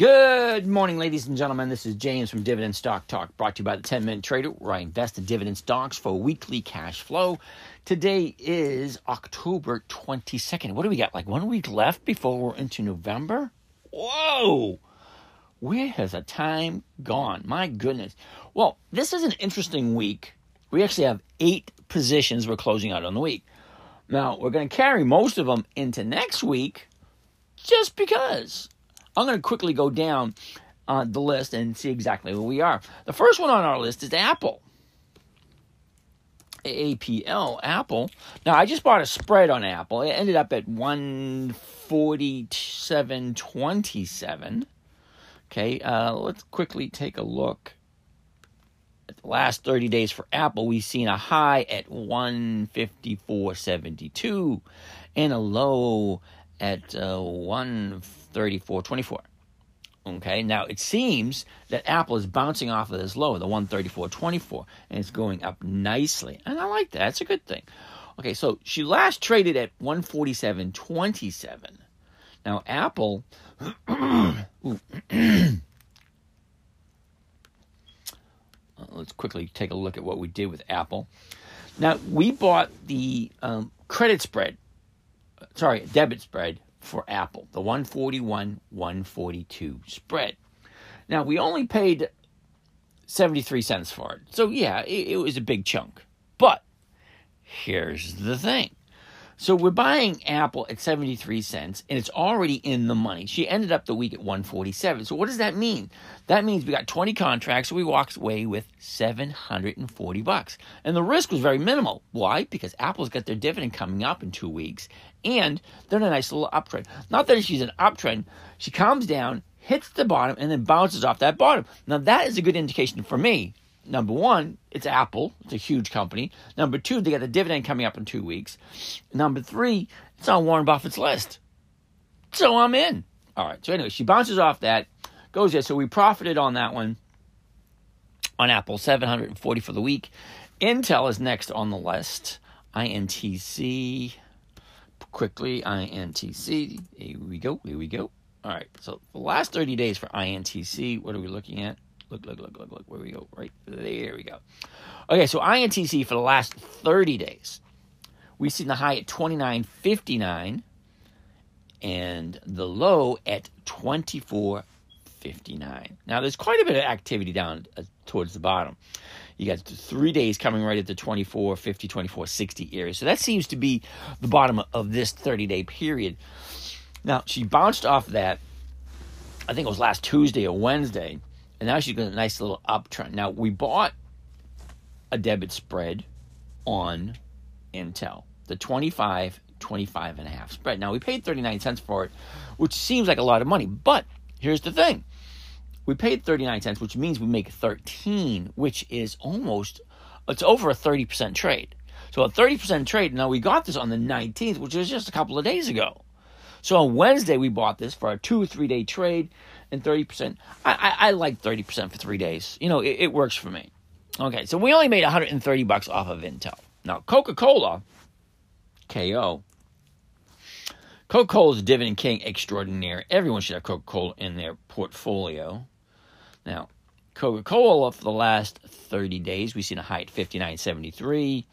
Good morning, ladies and gentlemen. This is James from Dividend Stock Talk, brought to you by the 10 Minute Trader, where I invest in dividend stocks for weekly cash flow. Today is October 22nd. What do we got? Like one week left before we're into November? Whoa! Where has the time gone? My goodness. Well, this is an interesting week. We actually have eight positions we're closing out on the week. Now, we're going to carry most of them into next week just because. I'm going to quickly go down uh, the list and see exactly where we are. The first one on our list is Apple. APL, Apple. Now, I just bought a spread on Apple. It ended up at 147.27. Okay, uh, let's quickly take a look at the last 30 days for Apple. We've seen a high at 154.72 and a low at uh, 134.24. Okay, now it seems that Apple is bouncing off of this low, the 134.24, and it's going up nicely. And I like that. That's a good thing. Okay, so she last traded at 147.27. Now, Apple. let's quickly take a look at what we did with Apple. Now, we bought the um, credit spread sorry, debit spread for Apple, the 141 142 spread. Now, we only paid 73 cents for it. So, yeah, it, it was a big chunk. But here's the thing so we're buying Apple at 73 cents and it's already in the money. She ended up the week at 147. So what does that mean? That means we got 20 contracts, so we walked away with 740 bucks. And the risk was very minimal. Why? Because Apple's got their dividend coming up in 2 weeks and they're in a nice little uptrend. Not that she's an uptrend, she comes down, hits the bottom and then bounces off that bottom. Now that is a good indication for me number one, it's Apple. It's a huge company. Number two, they got the dividend coming up in two weeks. Number three, it's on Warren Buffett's list. So I'm in. All right. So anyway, she bounces off that, goes there. So we profited on that one on Apple, 740 for the week. Intel is next on the list. INTC. Quickly, INTC. Here we go. Here we go. All right. So the last 30 days for INTC, what are we looking at? Look, look, look, look, look. Where we go? Right there we go. Okay, so INTC for the last 30 days, we've seen the high at 29.59 and the low at 24.59. Now, there's quite a bit of activity down uh, towards the bottom. You got three days coming right at the 24, 50, 24, 60 area. So that seems to be the bottom of this 30 day period. Now, she bounced off that, I think it was last Tuesday or Wednesday and now she's got a nice little uptrend. Now we bought a debit spread on Intel, the 25, 25 and a half spread. Now we paid 39 cents for it, which seems like a lot of money, but here's the thing. We paid 39 cents, which means we make 13, which is almost it's over a 30% trade. So a 30% trade. Now we got this on the 19th, which was just a couple of days ago. So on Wednesday we bought this for a 2 3 day trade and 30%. I, I, I like 30% for three days. You know, it, it works for me. Okay, so we only made 130 bucks off of Intel. Now, Coca Cola, KO, Coca Cola is dividend king extraordinaire. Everyone should have Coca Cola in their portfolio. Now, Coca Cola for the last 30 days, we've seen a high at 59.73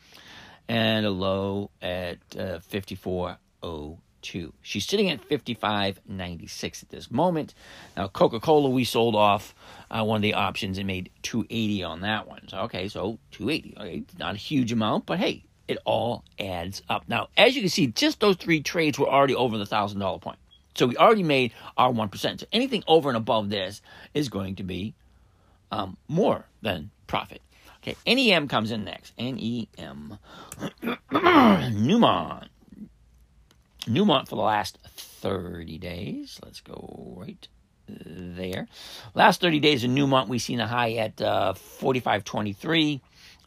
and a low at uh, 54.02 two. She's sitting at 55.96 at this moment. Now, Coca Cola, we sold off uh, one of the options and made 280 on that one. So, okay, so 280. Okay, not a huge amount, but hey, it all adds up. Now, as you can see, just those three trades were already over the thousand dollar point. So we already made our one percent. So anything over and above this is going to be um, more than profit. Okay, NEM comes in next. NEM. Newmont. Newmont for the last 30 days. Let's go right there. Last 30 days in Newmont, we've seen a high at uh, 45.23,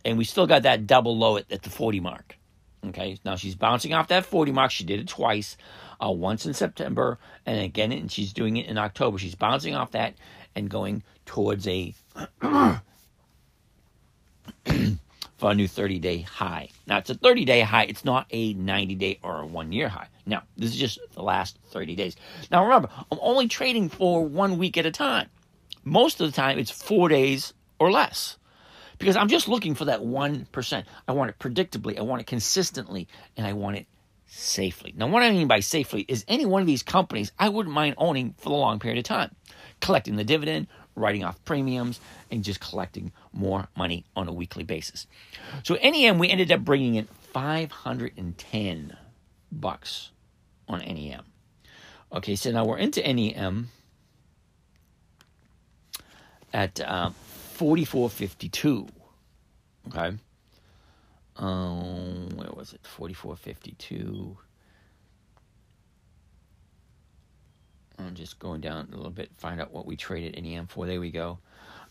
and we still got that double low at, at, the 40 mark. Okay, now she's bouncing off that 40 mark. She did it twice, uh, once in September, and again, and she's doing it in October. She's bouncing off that and going towards a for a new 30 day high. Now, it's a 30 day high, it's not a 90 day or a one year high. Now, this is just the last 30 days. Now, remember, I'm only trading for one week at a time. Most of the time, it's four days or less because I'm just looking for that 1%. I want it predictably, I want it consistently, and I want it safely. Now, what I mean by safely is any one of these companies I wouldn't mind owning for a long period of time, collecting the dividend, writing off premiums, and just collecting more money on a weekly basis. So, NEM, we ended up bringing in 510 bucks on NEM. Okay, so now we're into NEM at uh, 4452. Okay. Um, where was it? 4452. Just going down a little bit, find out what we traded NEM for. There we go.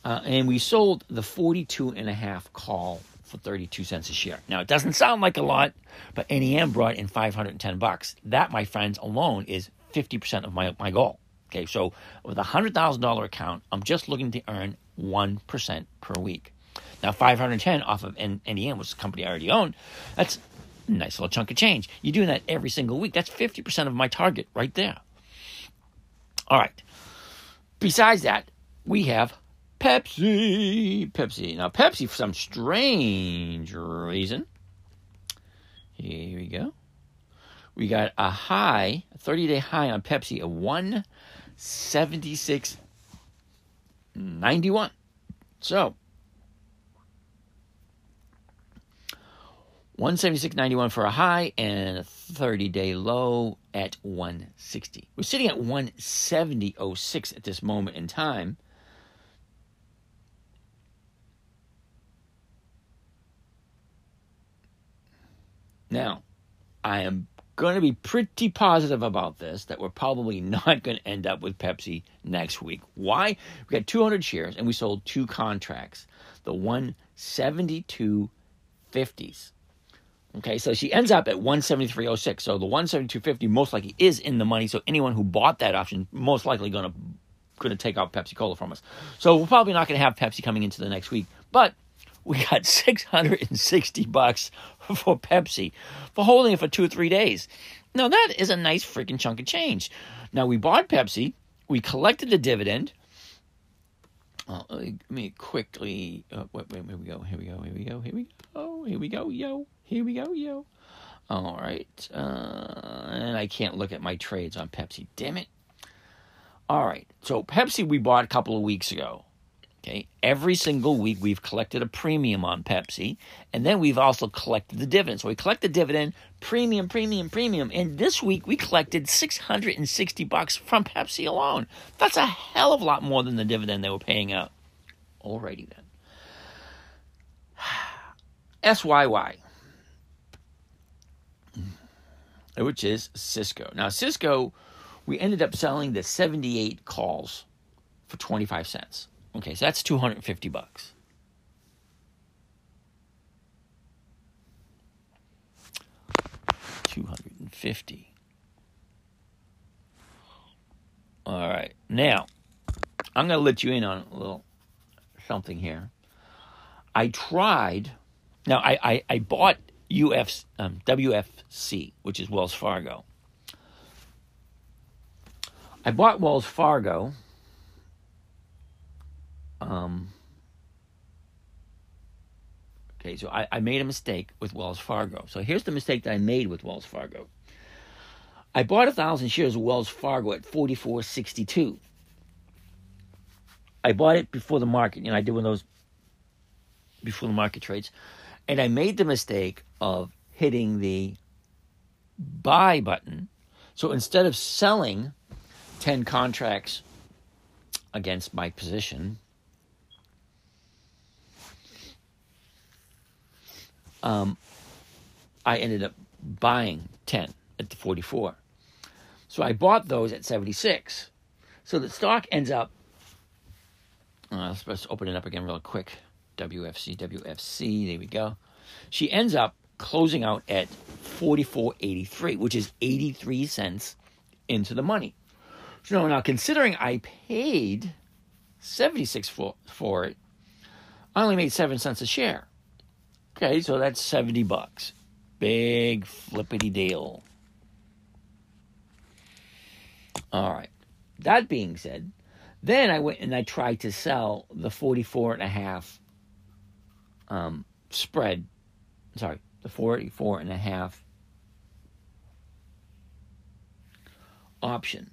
Uh, and we sold the 42 and a half call for 32 cents a share. Now, it doesn't sound like a lot, but NEM brought in 510 bucks. That, my friends, alone is 50% of my, my goal. Okay, so with a $100,000 account, I'm just looking to earn 1% per week. Now, 510 off of NEM, which is a company I already own, that's a nice little chunk of change. You're doing that every single week. That's 50% of my target right there. All right. Besides that, we have Pepsi. Pepsi. Now, Pepsi, for some strange reason, here we go. We got a high, a 30 day high on Pepsi of 176.91. So, 176.91 for a high and a 30 day low at 160. We're sitting at 170.06 at this moment in time. Now, I am going to be pretty positive about this that we're probably not going to end up with Pepsi next week. Why? We got 200 shares and we sold two contracts, the 172.50s. Okay, so she ends up at 173.06. So the 172.50 most likely is in the money. So anyone who bought that option most likely going to going to take out Pepsi Cola from us. So we're probably not going to have Pepsi coming into the next week, but we got 660 bucks for Pepsi for holding it for two or three days. Now that is a nice freaking chunk of change. Now we bought Pepsi, we collected the dividend. Uh, let me quickly. Uh, wait, wait, here we go. Here we go. Here we go. Here we go. Here we go. Yo. Here we go. Yo. All right. Uh, and I can't look at my trades on Pepsi. Damn it. All right. So Pepsi we bought a couple of weeks ago. Okay, every single week we've collected a premium on Pepsi, and then we've also collected the dividend. So we collect the dividend, premium, premium, premium, and this week we collected 660 bucks from Pepsi alone. That's a hell of a lot more than the dividend they were paying out. Alrighty then. SYY, which is Sysco. Now Sysco, we ended up selling the 78 calls for 25 cents. Okay, so that's 250 bucks. Two hundred and fifty. All right, now I'm going to let you in on a little something here. I tried. Now I I, I bought UF um, WFC, which is Wells Fargo. I bought Wells Fargo um, okay, so I, I made a mistake with Wells Fargo. So here's the mistake that I made with Wells Fargo. I bought a thousand shares of Wells Fargo at forty four sixty two. I bought it before the market. You know, I did one of those before the market trades, and I made the mistake of hitting the buy button. So instead of selling ten contracts against my position, um, I ended up buying 10 at the 44. So I bought those at 76. So the stock ends up, uh, let's open it up again real quick. WFC, WFC, there we go. She ends up closing out at 44.83, which is 83 cents into the money. So now, considering I paid 76 for, for it, I only made 7 cents a share Okay, so that's 70 bucks. Big flippity deal. All right. That being said, then I went and I tried to sell the 44 and a half um, spread. Sorry, the 44 and a half option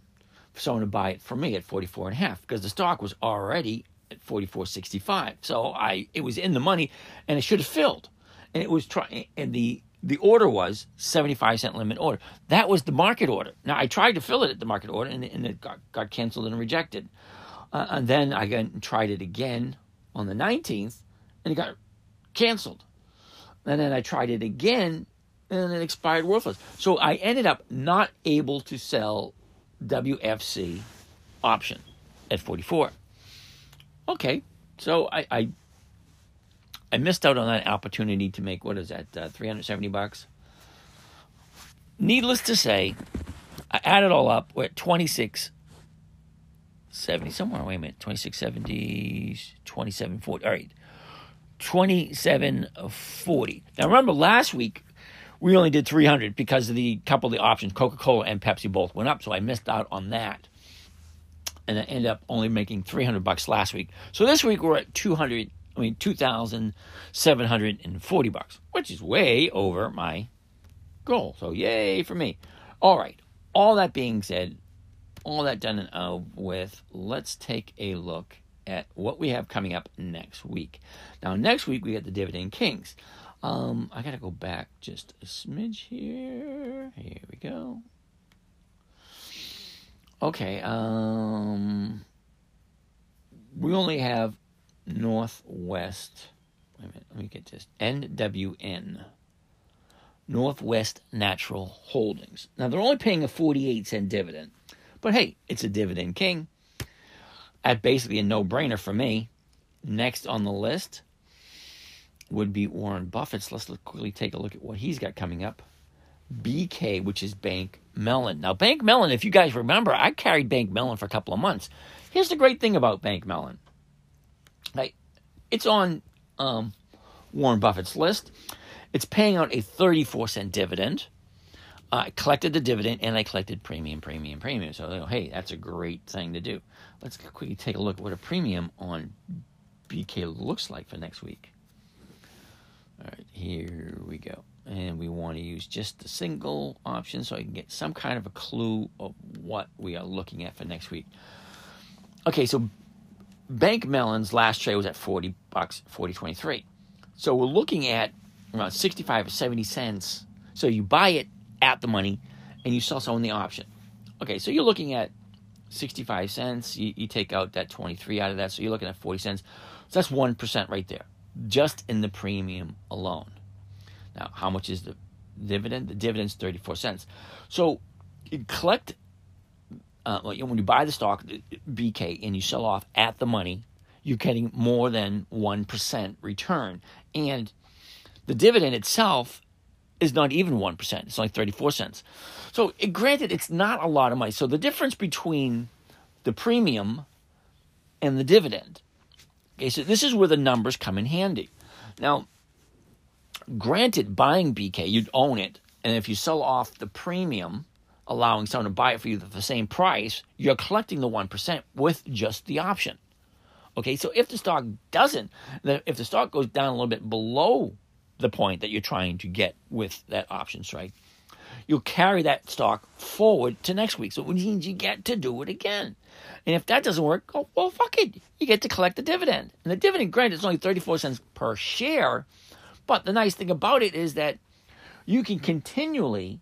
for someone to buy it for me at 44 and a half because the stock was already at 44.65. So I it was in the money and it should have filled. And it was trying and the the order was 75 cent limit order. That was the market order. Now I tried to fill it at the market order and, and it got, got canceled and rejected. Uh, and then I tried it again on the 19th and it got canceled. And then I tried it again and it expired worthless. So I ended up not able to sell WFC option at 44. Okay, so I, I I missed out on that opportunity to make what is that uh, 370 bucks. Needless to say, I add it all up. We're at 26 70 somewhere. Wait a minute, 2670, 2740. All right, 2740. Now remember, last week we only did 300 because of the couple of the options, Coca Cola and Pepsi both went up, so I missed out on that. And I ended up only making 300 bucks last week. So this week we're at 200, I mean 2,740 bucks, which is way over my goal. So yay for me. All right. All that being said, all that done and out with, let's take a look at what we have coming up next week. Now, next week we got the Dividend Kings. Um, I gotta go back just a smidge here. Here we go. Okay, um, we only have Northwest. Wait a minute, let me get this. NWN. Northwest Natural Holdings. Now, they're only paying a 48 cent dividend, but hey, it's a dividend king. At basically a no brainer for me. Next on the list, would be Warren Buffett's. Let's quickly take a look at what he's got coming up. BK, which is Bank Mellon. Now, Bank Mellon, if you guys remember, I carried Bank Mellon for a couple of months. Here's the great thing about Bank Mellon. It's on um, Warren Buffett's list. It's paying out a 34 cent dividend. I collected the dividend and I collected premium, premium, premium. So, hey, that's a great thing to do. Let's quickly take a look at what a premium on BK looks like for next week. All right, here we go. And we want to use just the single option so I can get some kind of a clue of what we are looking at for next week. Okay, so Bank Mellon's last trade was at 40 bucks, 40.23. So we're looking at around 65 or 70 cents. So you buy it at the money and you sell someone the option. Okay, so you're looking at 65 cents. You, you take out that 23 out of that, so you're looking at 40 cents. So that's 1% right there just in the premium alone. Now, how much is the dividend? The dividend's 34 cents. So, you collect, uh, when you buy the stock, BK, and you sell off at the money, you're getting more than 1% return. And the dividend itself is not even 1%. It's only 34 cents. So, it, granted, it's not a lot of money. So, the difference between the premium and the dividend Okay, so this is where the numbers come in handy. Now, granted, buying BK, you'd own it, and if you sell off the premium, allowing someone to buy it for you at the same price, you're collecting the 1% with just the option. Okay, so if the stock doesn't, if the stock goes down a little bit below the point that you're trying to get with that option strike, you'll carry that stock forward to next week. So it means you get to do it again. And if that doesn't work, oh, well, fuck it. You get to collect the dividend. And the dividend, granted, is only 34 cents per share. But the nice thing about it is that you can continually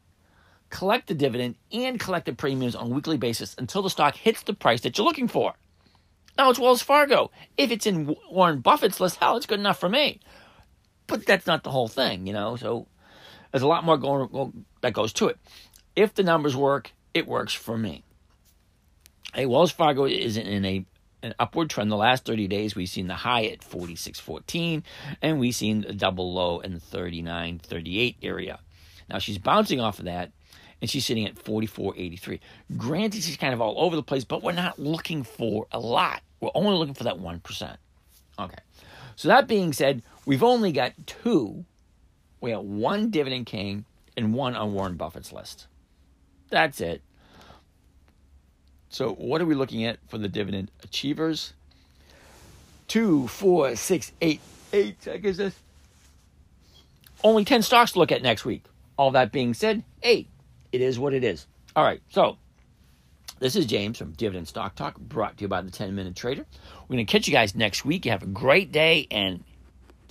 collect the dividend and collect the premiums on a weekly basis until the stock hits the price that you're looking for. Now it's Wells Fargo. If it's in Warren Buffett's list, hell, it's good enough for me. But that's not the whole thing, you know. So there's a lot more going that goes to it. If the numbers work, it works for me. Hey, Wells Fargo is in a an upward trend. The last 30 days, we've seen the high at 46.14, and we've seen the double low in the 39.38 area. Now she's bouncing off of that, and she's sitting at 44.83. Granted, she's kind of all over the place, but we're not looking for a lot. We're only looking for that 1%. Okay. So that being said, we've only got two We have one dividend king and one on Warren Buffett's list. That's it. So, what are we looking at for the dividend achievers? Two, four, six, eight, eight. I guess that's only 10 stocks to look at next week. All that being said, hey, It is what it is. All right. So, this is James from Dividend Stock Talk, brought to you by the 10 Minute Trader. We're going to catch you guys next week. You have a great day and